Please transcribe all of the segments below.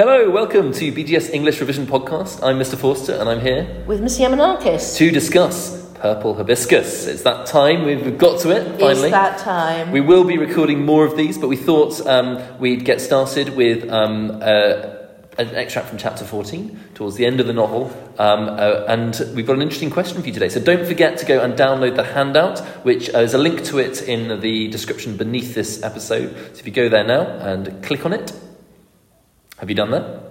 Hello, welcome to BGS English Revision Podcast. I'm Mr. Forster and I'm here with Miss Yemenakis. to discuss Purple Hibiscus. It's that time, we've got to it finally. It's that time. We will be recording more of these, but we thought um, we'd get started with um, uh, an extract from chapter 14 towards the end of the novel. Um, uh, and we've got an interesting question for you today. So don't forget to go and download the handout, which uh, is a link to it in the description beneath this episode. So if you go there now and click on it, have you done that?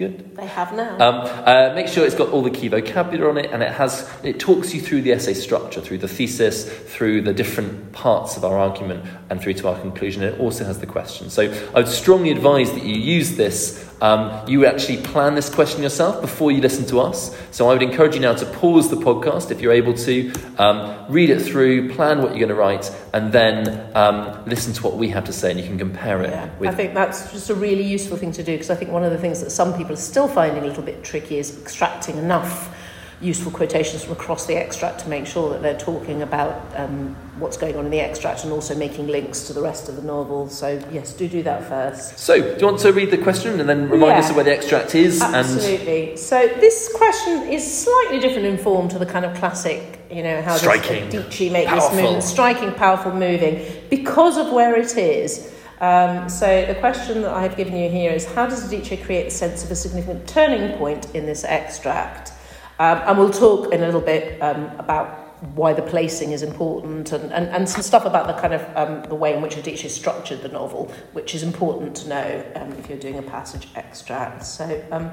Good. they have now. Um, uh, make sure it's got all the key vocabulary on it, and it has it talks you through the essay structure, through the thesis, through the different parts of our argument, and through to our conclusion. It also has the question. So I would strongly advise that you use this. Um, you actually plan this question yourself before you listen to us. So I would encourage you now to pause the podcast if you're able to, um, read it through, plan what you're going to write, and then um, listen to what we have to say, and you can compare it yeah, with I think that's just a really useful thing to do because I think one of the things that some people are still finding a little bit tricky is extracting enough useful quotations from across the extract to make sure that they're talking about um, what's going on in the extract and also making links to the rest of the novel. So yes, do do that first. So, do you want to read the question and then remind us of where the extract is? And Absolutely. So this question is slightly different in form to the kind of classic, you know, how Striking, does Adichie make powerful. this movement? Striking, powerful, moving, because of where it is. Um, so the question that I've given you here is how does Adichie create the sense of a significant turning point in this extract? Um, and we'll talk in a little bit um, about why the placing is important and, and, and some stuff about the kind of um, the way in which Adichie structured the novel, which is important to know um, if you're doing a passage extract. So, um,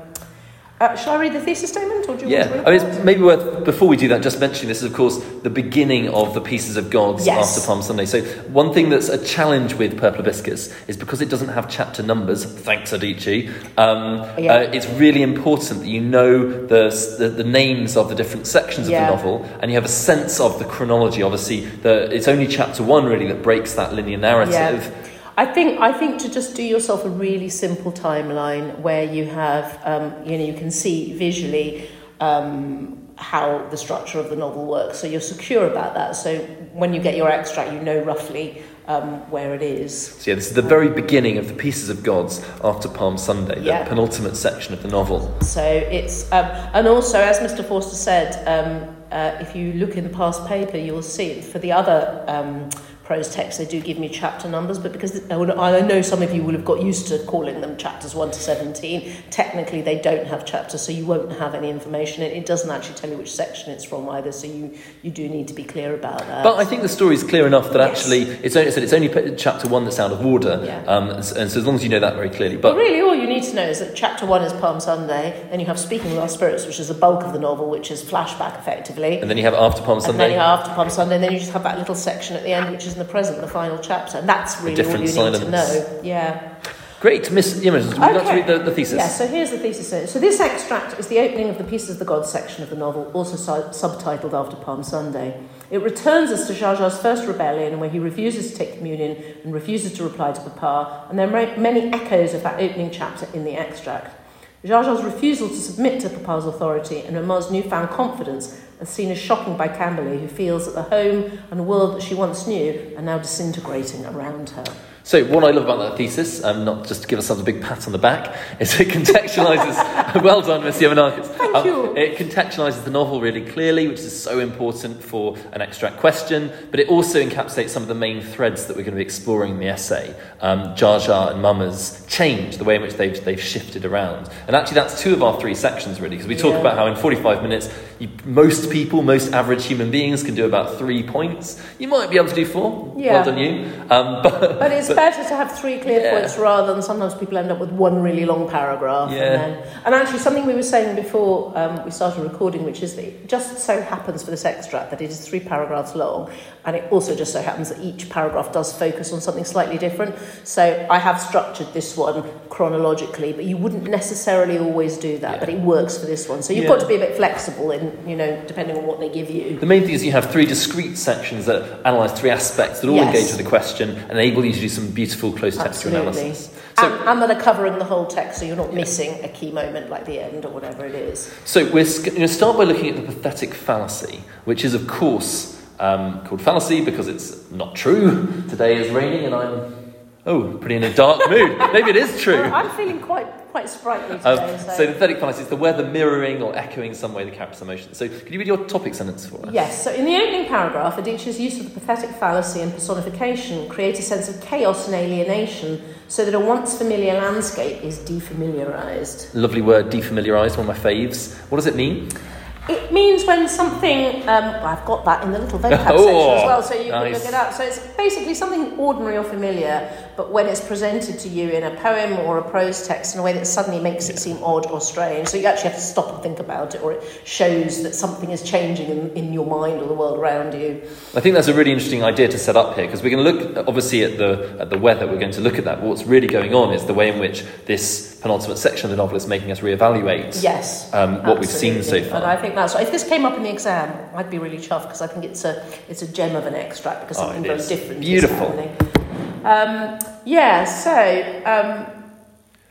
uh, shall I read the thesis statement, or do you want to Yeah, read I mean, it's maybe worth, before we do that, just mentioning this is, of course, the beginning of the Pieces of Gods Yes. after Palm Sunday. So, one thing that's a challenge with Purple Hibiscus is because it doesn't have chapter numbers, thanks Adichie, um, Yeah. uh, it's really important that you know the, the, the names of the different sections of Yeah. the novel and you have a sense of the chronology. Obviously, the, it's only chapter one, really, that breaks that linear narrative. I think I think to just do yourself a really simple timeline where you have um, you know you can see visually um, how the structure of the novel works, so you're secure about that. So when you get your extract, you know roughly um, where it is. So, yeah, this is the very beginning of the Pieces of Gods after Palm Sunday, Yeah. the penultimate section of the novel. So it's um, and also as Mr. Forster said, um, uh, if you look in the past paper, you'll see for the other um, prose texts they do give me chapter numbers, but because I know some of you will have got used to calling them chapters one to seventeen. Technically, they don't have chapters, so you won't have any information. It, it doesn't actually tell you which section it's from either, so you you do need to be clear about that. But I think the story is clear enough that Yes. actually it's only, it's only chapter one that's out of order, Yeah. um, and, so as long as you know that very clearly. But But really, all you need to know is that chapter one is Palm Sunday, then you have Speaking with Our Spirits, which is the bulk of the novel, which is flashback effectively. and then you have after Palm And then you have after Palm Sunday, and then you just have that little section at the end, which is in the present, the final chapter, and that's really all you need to know. Yeah. great, Miss Yemen, would you like to read the, the thesis? Yeah. So here's the thesis. So this extract is the opening of the Pieces of the Gods section of the novel, also su- subtitled After Palm Sunday. It returns us to Jaja's first rebellion, where he refuses to take communion and refuses to reply to Papa, and there are many echoes of that opening chapter in the extract. Jaja's refusal to submit to Papa's authority and Maman's newfound confidence are seen as shocking by Kambili, who feels that the home and world that she once knew are now disintegrating around her. So what I love about that thesis, um, not just to give ourselves a big pat on the back, is it contextualises. well done, Miss Yemenakis. Thank you. It contextualises the novel really clearly, which is so important for an extract question. But it also encapsulates some of the main threads that we're going to be exploring in the essay. Um, Jaja and Mama's change, the way in which they've they've shifted around, and actually that's two of our three sections really, because we talk Yeah. about how in 45 minutes, you, most people, most average human beings, can do about three points. You might be able to do four. Yeah. Well done, you. Um, but But it's better to have three clear Yeah. points rather than sometimes people end up with one really long paragraph. Yeah. And, then, and actually, something we were saying before um, we started recording, which is that it just so happens for this extract that it is three paragraphs long, and it also just so happens that each paragraph does focus on something slightly different. So I have structured this one chronologically, but you wouldn't necessarily always do that. Yeah. But it works for this one. So you've Yeah. got to be a bit flexible in, you know, depending on what they give you. The main thing is you have three discrete sections that analyse three aspects that all Yes. engage with the question and enable you to do some beautiful close textual Absolutely. analysis. So, and, and that are covering the whole text, so you're not missing a key moment like the end or whatever it is. so we're going to start by looking at the pathetic fallacy, which is, of course, um, called fallacy because it's not true. Today is raining and I'm Oh, pretty in a dark mood. Maybe it is true. I'm feeling quite quite sprightly today. Um, so. so the pathetic fallacy is the weather mirroring or echoing some way the character's emotions. So could you read your topic sentence for us? Yes, so in the opening paragraph, Adichie's use of the pathetic fallacy and personification create a sense of chaos and alienation so that a once familiar landscape is defamiliarised. Lovely word, defamiliarised, one of my faves. What does it mean? It means when something, um, I've got that in the little vocab Oh, section as well, so you nice. can look it up. So it's basically something ordinary or familiar, but when it's presented to you in a poem or a prose text in a way that suddenly makes it seem odd or strange, so you actually have to stop and think about it, or it shows that something is changing in, in your mind or the world around you. I think that's a really interesting idea to set up here because we're going to look obviously at the at the weather. We're going to look at that. But what's really going on is the way in which this penultimate section of the novel is making us reevaluate Yes. um, what we've seen so far. And I think that's if this came up in the exam, I'd be really chuffed because I think it's a it's a gem of an extract because Oh, something it very different. Beautiful. Is happening. um, yeah. So um,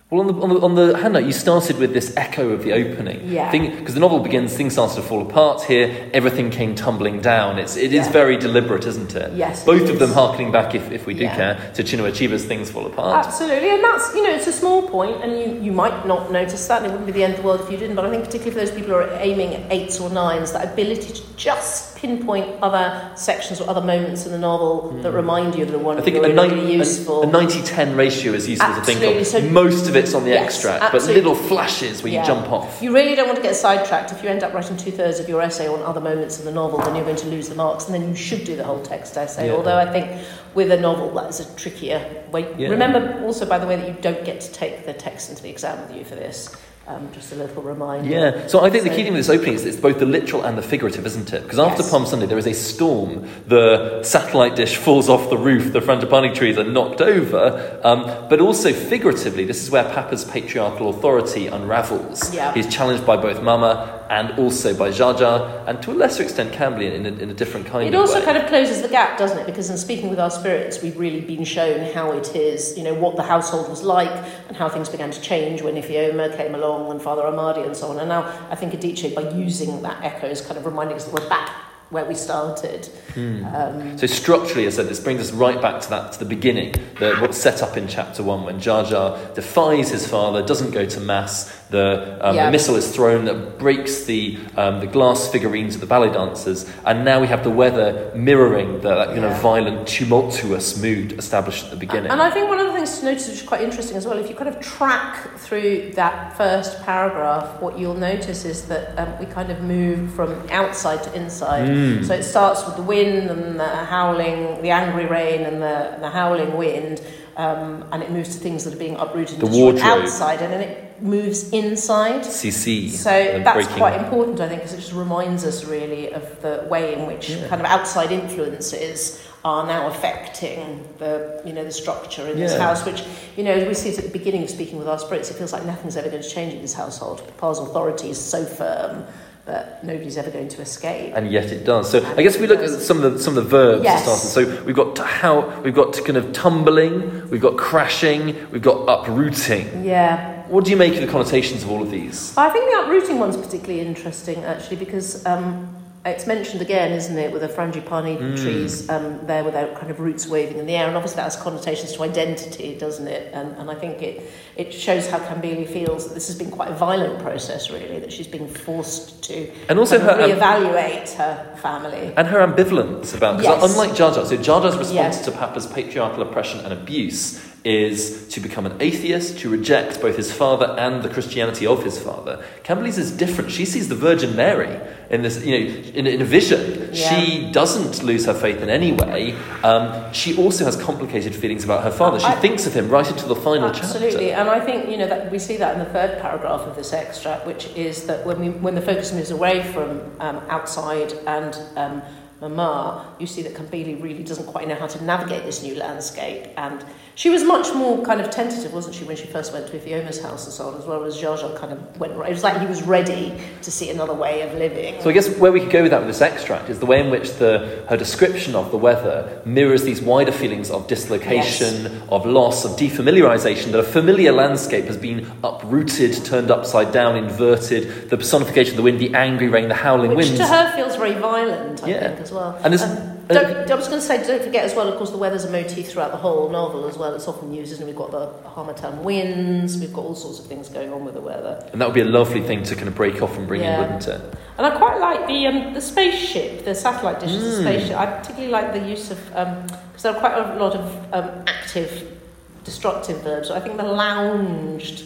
Well, on the, on, the, on the handout, you started with this echo of the opening. Yeah. Because the novel begins, things started to fall apart here, everything came tumbling down. It's, it is Yeah. very deliberate, isn't it? Yes, it Both of them is. harkening back, if, if we do Yeah. care, to Chinua Achebe's Things Fall Apart. Absolutely, and that's you know it's a small point, and you, you might not notice that, and it wouldn't be the end of the world if you didn't. But I think particularly for those people who are aiming at eights or nines, that ability to just pinpoint other sections or other moments in the novel that mm. remind you of the one. I think really, a, really useful. a, a 90-10 ratio is useful to think of. so- Most of it's on the Yes, extract, but little flashes where Yeah. you jump off. You really don't want to get sidetracked. If you end up writing two thirds of your essay on other moments in the novel, then you're going to lose the marks, and then you should do the whole text essay. Yeah. Although I think with a novel that is a trickier way. Yeah. Remember also, by the way, that you don't get to take the text into the exam with you for this. Um, just a little reminder. Yeah, so I think the key thing with this opening is it's both the literal and the figurative, isn't it? Because after Yes. Palm Sunday, there is a storm. The satellite dish falls off the roof, the frangipani trees are knocked over. Um, but also figuratively, this is where Papa's patriarchal authority unravels. Yeah. He's challenged by both Mama and also by Jaja, and to a lesser extent, Kambili in a, in a different kind It of It also way. kind of closes the gap, doesn't it? Because in speaking with our spirits, we've really been shown how it is, you know, what the household was like and how things began to change when Ifeoma came along and Father Amadi and so on. And now I think Adichie, by using that echo, is kind of reminding us that we're back where we started. Um, So structurally, as I said, this brings us right back to that to the beginning, the, what's set up in chapter one when Jaja defies his father, doesn't go to mass. The, um, Yeah. the missile is thrown that breaks the um, the glass figurines of the ballet dancers, and now we have the weather mirroring the that, you know Yeah. violent, tumultuous mood established at the beginning. And I think one of the things to notice, which is quite interesting as well, if you kind of track through that first paragraph, what you'll notice is that um, we kind of move from outside to inside. Mm. So it starts with the wind and the howling, the angry rain and the, the howling wind, um, and it moves to things that are being uprooted The and destroyed wardrobe. outside, and then it moves inside. CC. So uh, that's breaking- quite important, I think, because it just reminds us really of the way in which Yeah. kind of outside influences are now affecting the you know the structure in this Yeah. house. Which you know, we see it at the beginning of speaking with our spirits, it feels like nothing's ever going to change in this household. Papa's authority is so firm that nobody's ever going to escape. And yet it does. So I guess we look at some of the some of the verbs Yes. to start with. So we've got how we've got to kind of tumbling, we've got crashing, we've got uprooting. Yeah. What do you make of the connotations of all of these? I think the uprooting one's particularly interesting, actually, because um, it's mentioned again, isn't it, with the frangipani Mm. trees um, there with their kind of roots waving in the air, and obviously that has connotations to identity, doesn't it? And, and I think it, it shows how Kambili feels that this has been quite a violent process, really, that she's been forced to And also her um, reevaluate her family. and her ambivalence about because Yes. unlike Jaja, so Jaja's response Yes. to Papa's patriarchal oppression and abuse is to become an atheist, to reject both his father and the Christianity of his father. Kambili's is different. She sees the Virgin Mary in this, you know, in, in a vision. Yeah. She doesn't lose her faith in any way. Um, she also has complicated feelings about her father. She I- thinks of him right into the final Absolutely, chapter. Absolutely, and I think you know that we see that in the third paragraph of this extract, which is that when we when the focus moves away from um, outside and um, Mama, you see that Kambili really doesn't quite know how to navigate this new landscape, and she was much more kind of tentative, wasn't she, when she first went to Ifeoma's house and so on, as well as Jar kind of went. right. It was like he was ready to see another way of living. So I guess where we could go with that with this extract is the way in which the, her description of the weather mirrors these wider feelings of dislocation, of loss, of defamiliarization, that a familiar landscape has been uprooted, turned upside down, inverted, the personification of the wind, the angry rain, the howling wind. which winds. to her feels very violent, I Yeah. think, as well. And there's, Um, don't, I was going to say, don't forget as well, of course, the weather's a motif throughout the whole novel as well. It's often used, and we've got the Harmattan winds, we've got all sorts of things going on with the weather. And that would be a lovely thing to kind of break off and bring Yeah. in, wouldn't it? And I quite like the um, the spaceship, the satellite dish as a Mm. spaceship. I particularly like the use of because there are quite a lot of um, active, destructive verbs. So I think the lounged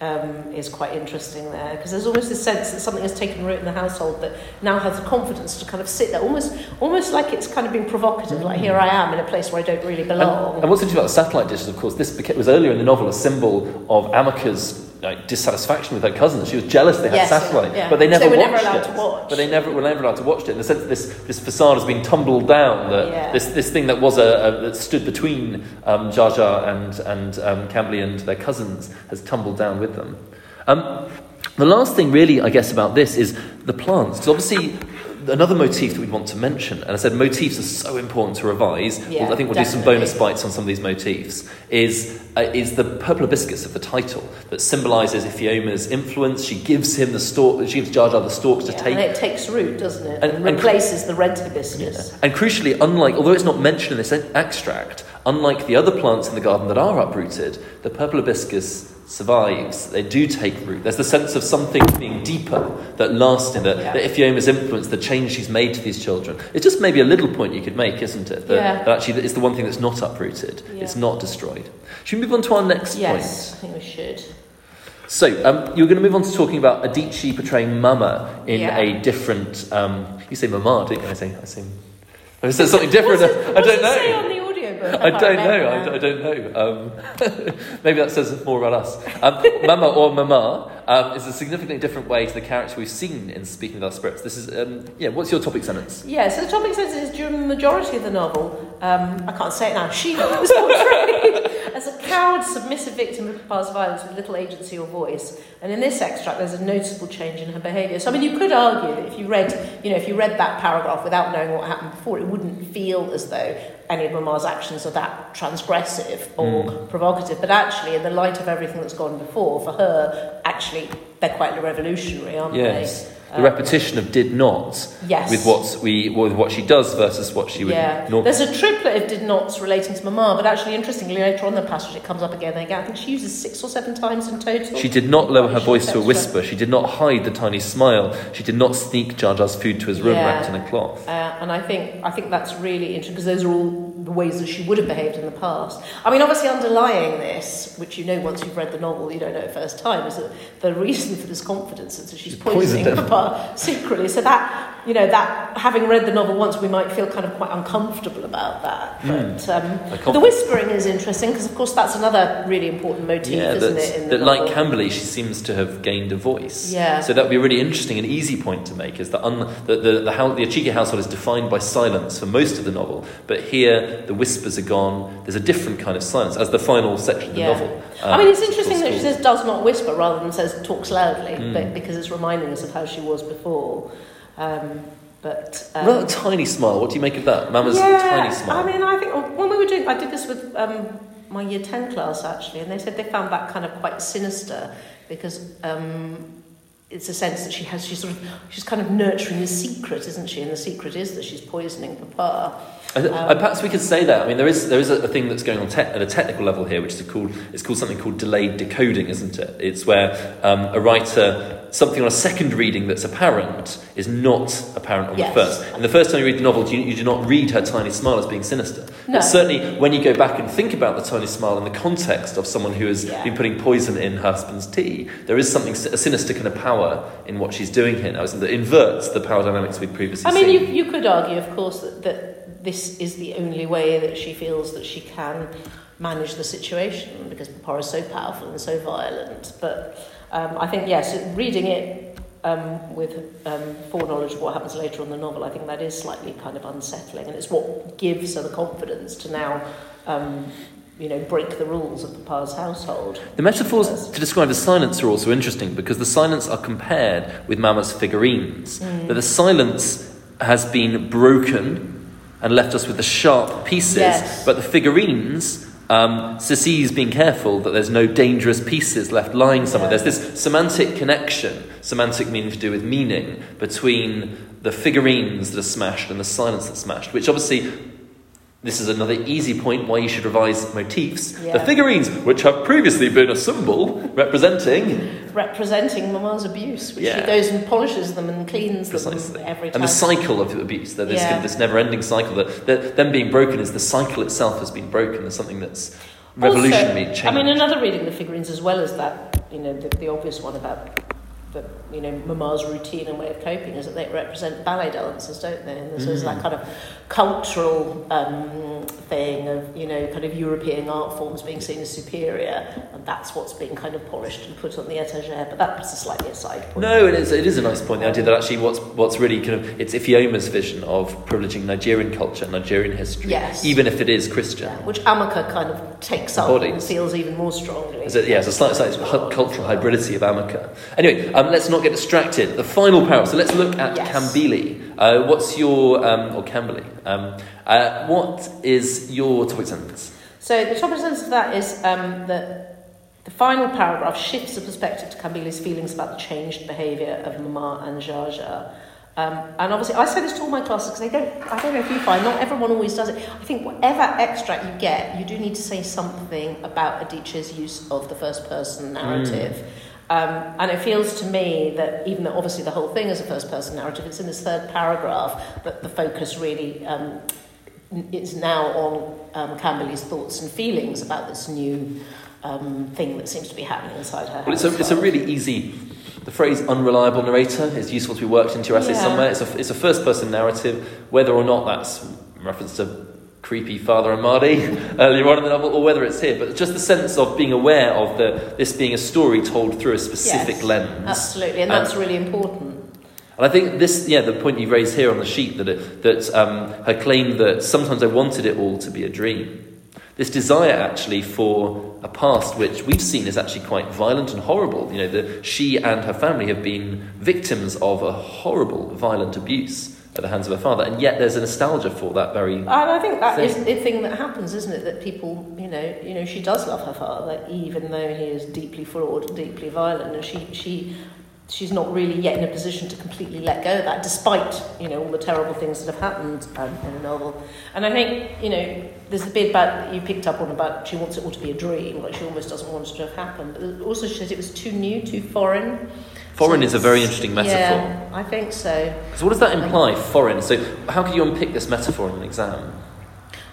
um, is quite interesting there because there's almost this sense that something has taken root in the household that now has the confidence to kind of sit there, almost almost like it's kind of been provocative. Like here I am in a place where I don't really belong. and what's interesting about the satellite dishes, of course, this was earlier in the novel a symbol of Amaka's like, dissatisfaction with her cousins. She was jealous they had Yes, satellite, yeah. but they never they watched never allowed it. to watch. But they never were never allowed to watch it in the sense that this, this facade has been tumbled down. That Yeah. this, this thing that was a, a that stood between um, Jaja and and um, Kambili and their cousins has tumbled down with them. Um, the last thing, really, I guess, about this is the plants. Because obviously, another motif that we'd want to mention, and I said motifs are so important to revise. Yeah, I think we'll do some bonus bites on some of these motifs. Is uh, is the purple hibiscus of the title that symbolises Ifeoma's influence? She gives him the stalk. She gives Jaja the stalks to take. and it takes root, doesn't it? And- And, and- replaces the red hibiscus. And crucially, unlike, although it's not mentioned in this extract, unlike the other plants in the garden that are uprooted, the purple hibiscus survives. They do take root. There's the sense of something being deeper that lasting, that, Yeah. that Ifeoma's influence, the change she's made to these children. It's just maybe a little point you could make, isn't it? That, Yeah. that actually it's the one thing that's not uprooted. Yeah. It's not destroyed. Should we move on to our next Yes, point? Yes, I think we should. So, um, you're going to move on to talking about Adichie portraying Mama in Yeah. a different. Um, you say Mama, didn't you? I say, I say. I said something different. It, I don't know. Say on the audiobook? I don't know. I. I don't know. Um, maybe that says more about us. Um, Mama or Mama um, is a significantly different way to the character we've seen in Speaking of Our Spirits. This is, um, yeah. What's your topic sentence? Yeah, so the topic sentence is during the majority of the novel, um, I can't say it now, she was portrayed as a cowed, submissive victim of Papa's violence with little agency or voice. And in this extract, there's a noticeable change in her behaviour. So, I mean, you could argue that if you read, you know, if you read that paragraph without knowing what happened before, it wouldn't feel as though any of Mama's actions are that transgressive or hmm. provocative. But actually, in the light of everything that's gone before, for her, actually, they're quite revolutionary, aren't Yes. they? The repetition of did not Yes. with what we with what she does versus what she would Yeah, normally. there's a triplet of did nots relating to Mama, but actually, interestingly, later on in the passage it comes up again and again. I think she uses six or seven times in total. She did not lower her voice to a whisper. She did not hide the tiny smile. She did not sneak Jaja's food to his room Yeah. wrapped in a cloth. Uh, and I think I think that's really interesting because those are all the ways that she would have behaved in the past. I mean, obviously, underlying this, which you know once you've read the novel, you don't know at first time, is that the reason for this confidence is that she's She's poisoning. Papa secretly. So that you know that having read the novel once, we might feel kind of quite uncomfortable about that. But um, the whispering is interesting because, of course, that's another really important motif, Yeah, isn't it? That like novel? Kambili, she seems to have gained a voice. Yeah. So that would be a really interesting and easy point to make is that un, the, the, the, the Achike household is defined by silence for most of the novel, but here the whispers are gone. There's a different kind of silence as the final section of the Yeah. novel. I mean, it's um, interesting that she says does not whisper rather than says talks loudly, Mm. but because it's reminding us of how she was before. Um, but um, Rather tiny smile. What do you make of that? Mama's yeah, tiny smile. I mean, I think when we were doing, I did this with um, my year ten class actually, and they said they found that kind of quite sinister because. Um, it's a sense that she has, she's sort of, she's kind of nurturing a secret, isn't she? And the secret is that she's poisoning Papa. I Um, I- perhaps we could say that. I mean, there is there is a, a thing that's going on te- at a technical level here, which is called it's called something called delayed decoding, isn't it? It's where um, a writer something on a second reading that's apparent is not apparent on Yes. the first. And the first time you read the novel, you, you do not read her tiny smile as being sinister. No. But certainly, when you go back and think about the tiny smile in the context of someone who has Yeah. been putting poison in her husband's tea, there is something a sinister kind of power in what she's doing here now, that inverts the power dynamics we'd previously I mean, seen. you, you could argue, of course, that, that this is the only way that she feels that she can manage the situation because Papa is so powerful and so violent. But um, I think, yes, reading it um, with um, foreknowledge of what happens later on in the novel, I think that is slightly kind of unsettling. And it's what gives her the confidence to now, um, you know, break the rules of Papa's household. The metaphors to describe the silence are also interesting because the silence are compared with Mama's figurines. Mm. That the silence has been broken and left us with the sharp pieces, Yes. but the figurines um, Sisi's being careful that there's no dangerous pieces left lying somewhere. There's this semantic connection, semantic meaning to do with meaning, between the figurines that are smashed and the silence that's smashed, which obviously this is another easy point why you should revise motifs. Yeah. The figurines, which have previously been a symbol representing Representing Mama's abuse, which Yeah. she goes and polishes them and cleans precisely them every time. and the cycle of abuse, that this, Yeah. this never-ending cycle, that, that them being broken is the cycle itself has been broken. There's something that's revolutionary Also, change. I mean, another reading the figurines as well as that, you know, the, the obvious one about the, you know, Mama's routine and way of coping is that they represent ballet dancers, don't they? And there's, there's that Mm. kind of cultural um, thing of, you know, kind of European art forms being seen as superior, and that's what's being kind of polished and put on the etagere. But that's a slightly aside point. No, it is, it is a nice point. The idea that actually what's, what's really kind of, it's Ifeoma's vision of privileging Nigerian culture, Nigerian history, Yes. even if it is Christian. Yeah, which Amaka kind of takes up and feels even more strongly. Is it, yeah, it's a slight, slight cultural hybridity of Amaka. Anyway, um, let's not get distracted. The final paragraph. So let's look at Yes. Kambili. Uh, what's your, um, or Kambili, um, uh, what is your topic sentence? So the topic sentence of that is um, that the final paragraph shifts the perspective to Kambili's feelings about the changed behaviour of Mama and Jaja. Um, and obviously, I say this to all my classes because they don't. I don't know if you find not everyone always does it. I think whatever extract you get, you do need to say something about Adichie's use of the first person narrative. Um, and it feels to me that even though obviously the whole thing is a first person narrative, it's in this third paragraph that the focus really um, is now on um, Kambili's thoughts and feelings about this new um, thing that seems to be happening inside her. Well, it's a, it's a really easy. The phrase unreliable narrator is useful to be worked into your essay Yeah. somewhere. It's a, it's a first person narrative, whether or not that's reference to creepy father Amadi earlier on in the novel, or whether it's here. But just the sense of being aware of the, this being a story told through a specific Yes, lens. Absolutely, and Um, that's really important. And I think this, yeah, the point you raised here on the sheet that it, that um, her claim that sometimes I wanted it all to be a dream. This desire actually for a past which we've seen is actually quite violent and horrible. You know, that she and her family have been victims of a horrible, violent abuse at the hands of her father, and yet there's a nostalgia for that very. And I think that thing. is the thing that happens, isn't it? That people, you know, you know, she does love her father, even though he is deeply flawed and deeply violent, and she, she, she's not really yet in a position to completely let go of that, despite you know all the terrible things that have happened um, in the novel. And I think you know, there's the bit about you picked up on about she wants it all to be a dream, like she almost doesn't want it to have happened. But also, she says it was too new, too foreign. Foreign So is a very interesting metaphor. Yeah, I think so. So, what does that imply, foreign? So, how could you unpick this metaphor in an exam?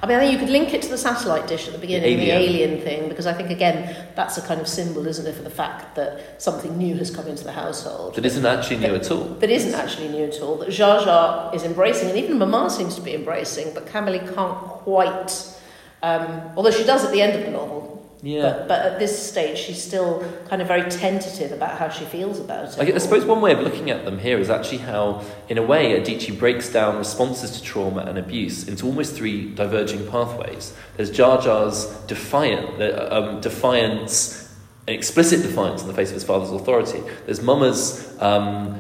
I mean, I think you could link it to the satellite dish at the beginning, the alien. alien thing, because I think, again, that's a kind of symbol, isn't it, for the fact that something new has come into the household. That isn't actually new at all. That isn't actually new at all, that Jaja is embracing, and even Mama seems to be embracing, but Kambili can't quite, um, although she does at the end of the novel. Yeah. But, but at this stage, she's still kind of very tentative about how she feels about it. I, I suppose one way of looking at them here is actually how, in a way, Adichie breaks down responses to trauma and abuse into almost three diverging pathways. There's Jaja's defiant, um, defiance, explicit defiance in the face of his father's authority. There's Mama's um,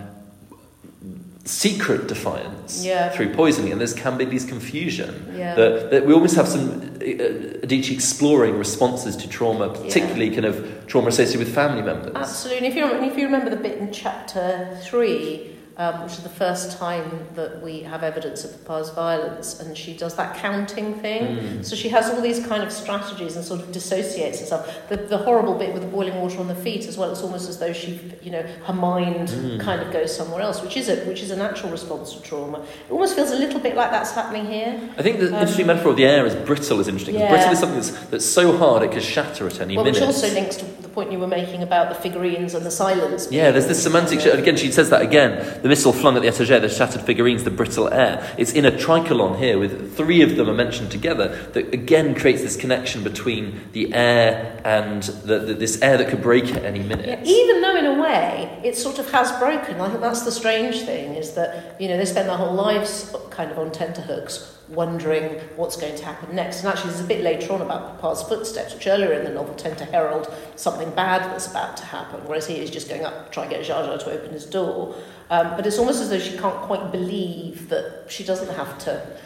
secret defiance Yeah. through poisoning, and there's Kambili's confusion. Yeah. That, that we almost have some uh, Adichie exploring responses to trauma, particularly kind of trauma associated with family members. Absolutely. And if you, if you remember the bit in chapter three, um, which is the first time that we have evidence of Papa's violence, and she does that counting thing. Mm. So she has all these kind of strategies and sort of dissociates herself. The, the horrible bit with the boiling water on the feet as well, it's almost as though she, you know, her mind Mm. kind of goes somewhere else, which is a, which is a natural response to trauma. It almost feels a little bit like that's happening here. I think the Um, interesting metaphor of the air is brittle is interesting. Yeah. Brittle is something that's, that's so hard it could shatter at any Well, minute. which also links to point you were making about the figurines and the silence. yeah, there's this semantic. Again, she says that again. The missile flung at the etagere, the shattered figurines, the brittle air. It's in a tricolon here with three of them are mentioned together that again creates this connection between the air and the, the, this air that could break at any minute. Yeah, even though in a way it sort of has broken. I think that's the strange thing is that you know they spend their whole lives kind of on tenterhooks, wondering what's going to happen next. And actually, there's a bit later on about Papa's footsteps, which earlier in the novel tend to herald something bad that's about to happen, whereas he is just going up to get Jaja to open his door. Um, but it's almost as though she can't quite believe that she doesn't have to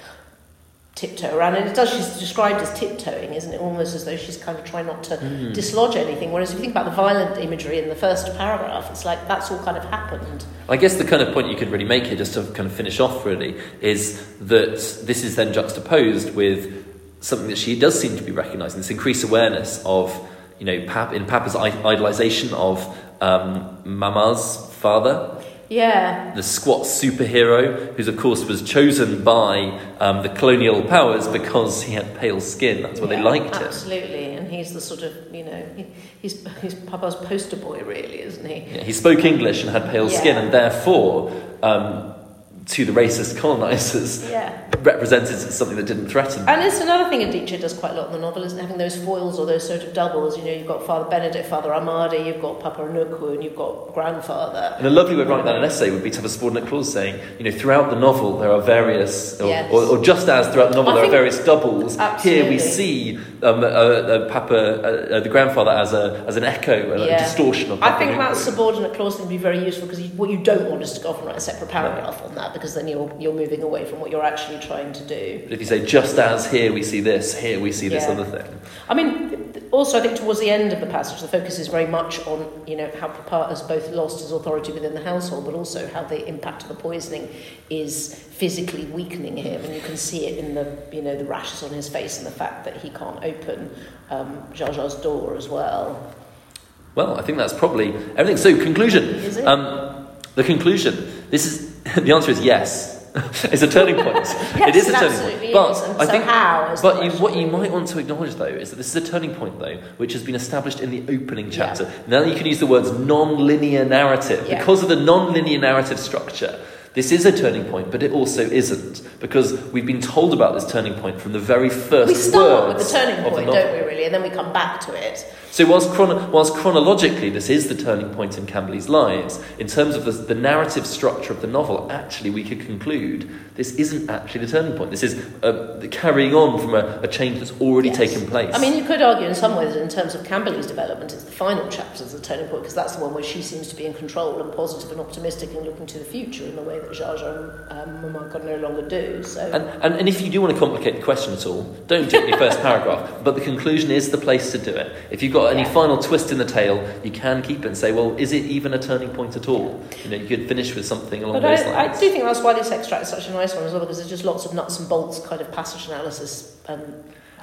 tiptoe around. And it does, she's described as tiptoeing, isn't it? Almost as though she's kind of trying not to Mm. dislodge anything. Whereas if you think about the violent imagery in the first paragraph, it's like that's all kind of happened. I guess the kind of point you could really make here, just to kind of finish off, really, is that this is then juxtaposed with something that she does seem to be recognising this increased awareness of, you know, Pap, in Papa's i- idolisation of um, Mama's father, Yeah. the squat superhero, who's of course was chosen by um, the colonial powers because he had pale skin. That's why they Yeah, liked him. Absolutely. And he's the sort of, you know, he, he's, he's Papa's poster boy, really, isn't he? Yeah, he spoke English and had pale skin, and therefore, um, to the racist colonisers, Yeah. represented as something that didn't threaten. And it's another thing Adichie does quite a lot in the novel, isn't having those foils or those sort of doubles. You know, you've got Father Benedict, Father Amadi, you've got Papa-Nnukwu, and you've got Grandfather. And a lovely way of writing that in an essay would be to have a subordinate clause saying, you know, throughout the novel there are various, or, Yes. or, or just as throughout the novel I there are various doubles, here we see um, uh, uh, Papa, uh, uh, the grandfather, as a as an echo, a Yeah. distortion of I Papa think that subordinate clause would be very useful because what you don't want is to go off and write a separate paragraph on that because then you're, you're moving away from what you're actually trying to do. But if you say, just as here we see this, here we see this Yeah. other thing. I mean, also, I think towards the end of the passage, the focus is very much on, you know, how Papa has both lost his authority within the household, but also how the impact of the poisoning is physically weakening him, and you can see it in the, you know, the rashes on his face and the fact that he can't open um, Jaja's door as well. Well, I think that's probably everything. So, conclusion. Is it? Um, the conclusion. This is the answer is yes. it's a turning point. it is Yes, a turning point. But is. I think, but you, what you might want to acknowledge though is that this is a turning point though, which has been established in the opening chapter. Now you can use the words non-linear narrative Yeah. because of the non-linear narrative structure. This is a turning point, but it also isn't because we've been told about this turning point from the very first We start with the turning of the point, don't we, really? And then we come back to it. So, whilst, chrono- whilst chronologically this is the turning point in Kambili's lives, in terms of the, the narrative structure of the novel, actually we could conclude this isn't actually the turning point. This is uh, carrying on from a, a change that's already Yes. taken place. I mean, you could argue in some ways that in terms of Kambili's development, it's the final chapter as the turning point because that's the one where she seems to be in control and positive and optimistic and looking to the future in the way that Jaja and um, Mama can no longer do. So, and, and, and if you do want to complicate the question at all, don't do it in your first paragraph. But the conclusion is the place to do it. If you've got any Yeah. final twist in the tale, you can keep it and say, well, is it even a turning point at all? You know, you could finish with something along but those I, lines. I do think that's why this extract is such a nice one as well because there's just lots of nuts and bolts kind of passage analysis um, that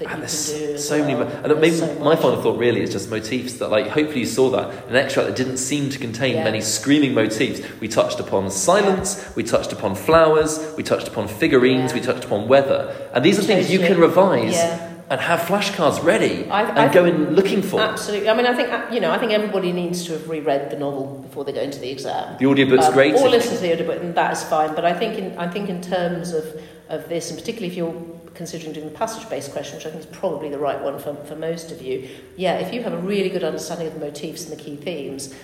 you And can there's do. so many, well. mo- and maybe so my final thought really is just motifs that, like, hopefully you saw that an extract that didn't seem to contain Yeah. many screaming motifs. We touched upon silence, we touched upon flowers, we touched upon figurines, Yeah. we touched upon weather, and these are things you can revise Yeah. And have flashcards ready I- and I go in looking for. Absolutely. I mean, I think you know, I think everybody needs to have reread the novel before they go into the exam. The audiobook's Um, great. Or listen to the audiobook, and that is fine. But I think, in, I think in terms of, of this, and particularly if you're considering doing the passage-based question, which I think is probably the right one for, for most of you, yeah, if you have a really good understanding of the motifs and the key themes,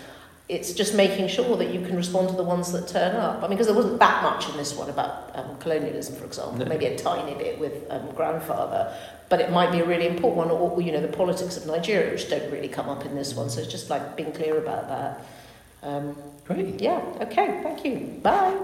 it's just making sure that you can respond to the ones that turn up. I mean, because there wasn't that much in this one about um, colonialism, for example, No. maybe a tiny bit with um, grandfather, but it might be a really important one, or, you know, the politics of Nigeria, which don't really come up in this one. So it's just like being clear about that. Um, Great. yeah, okay, thank you. Bye.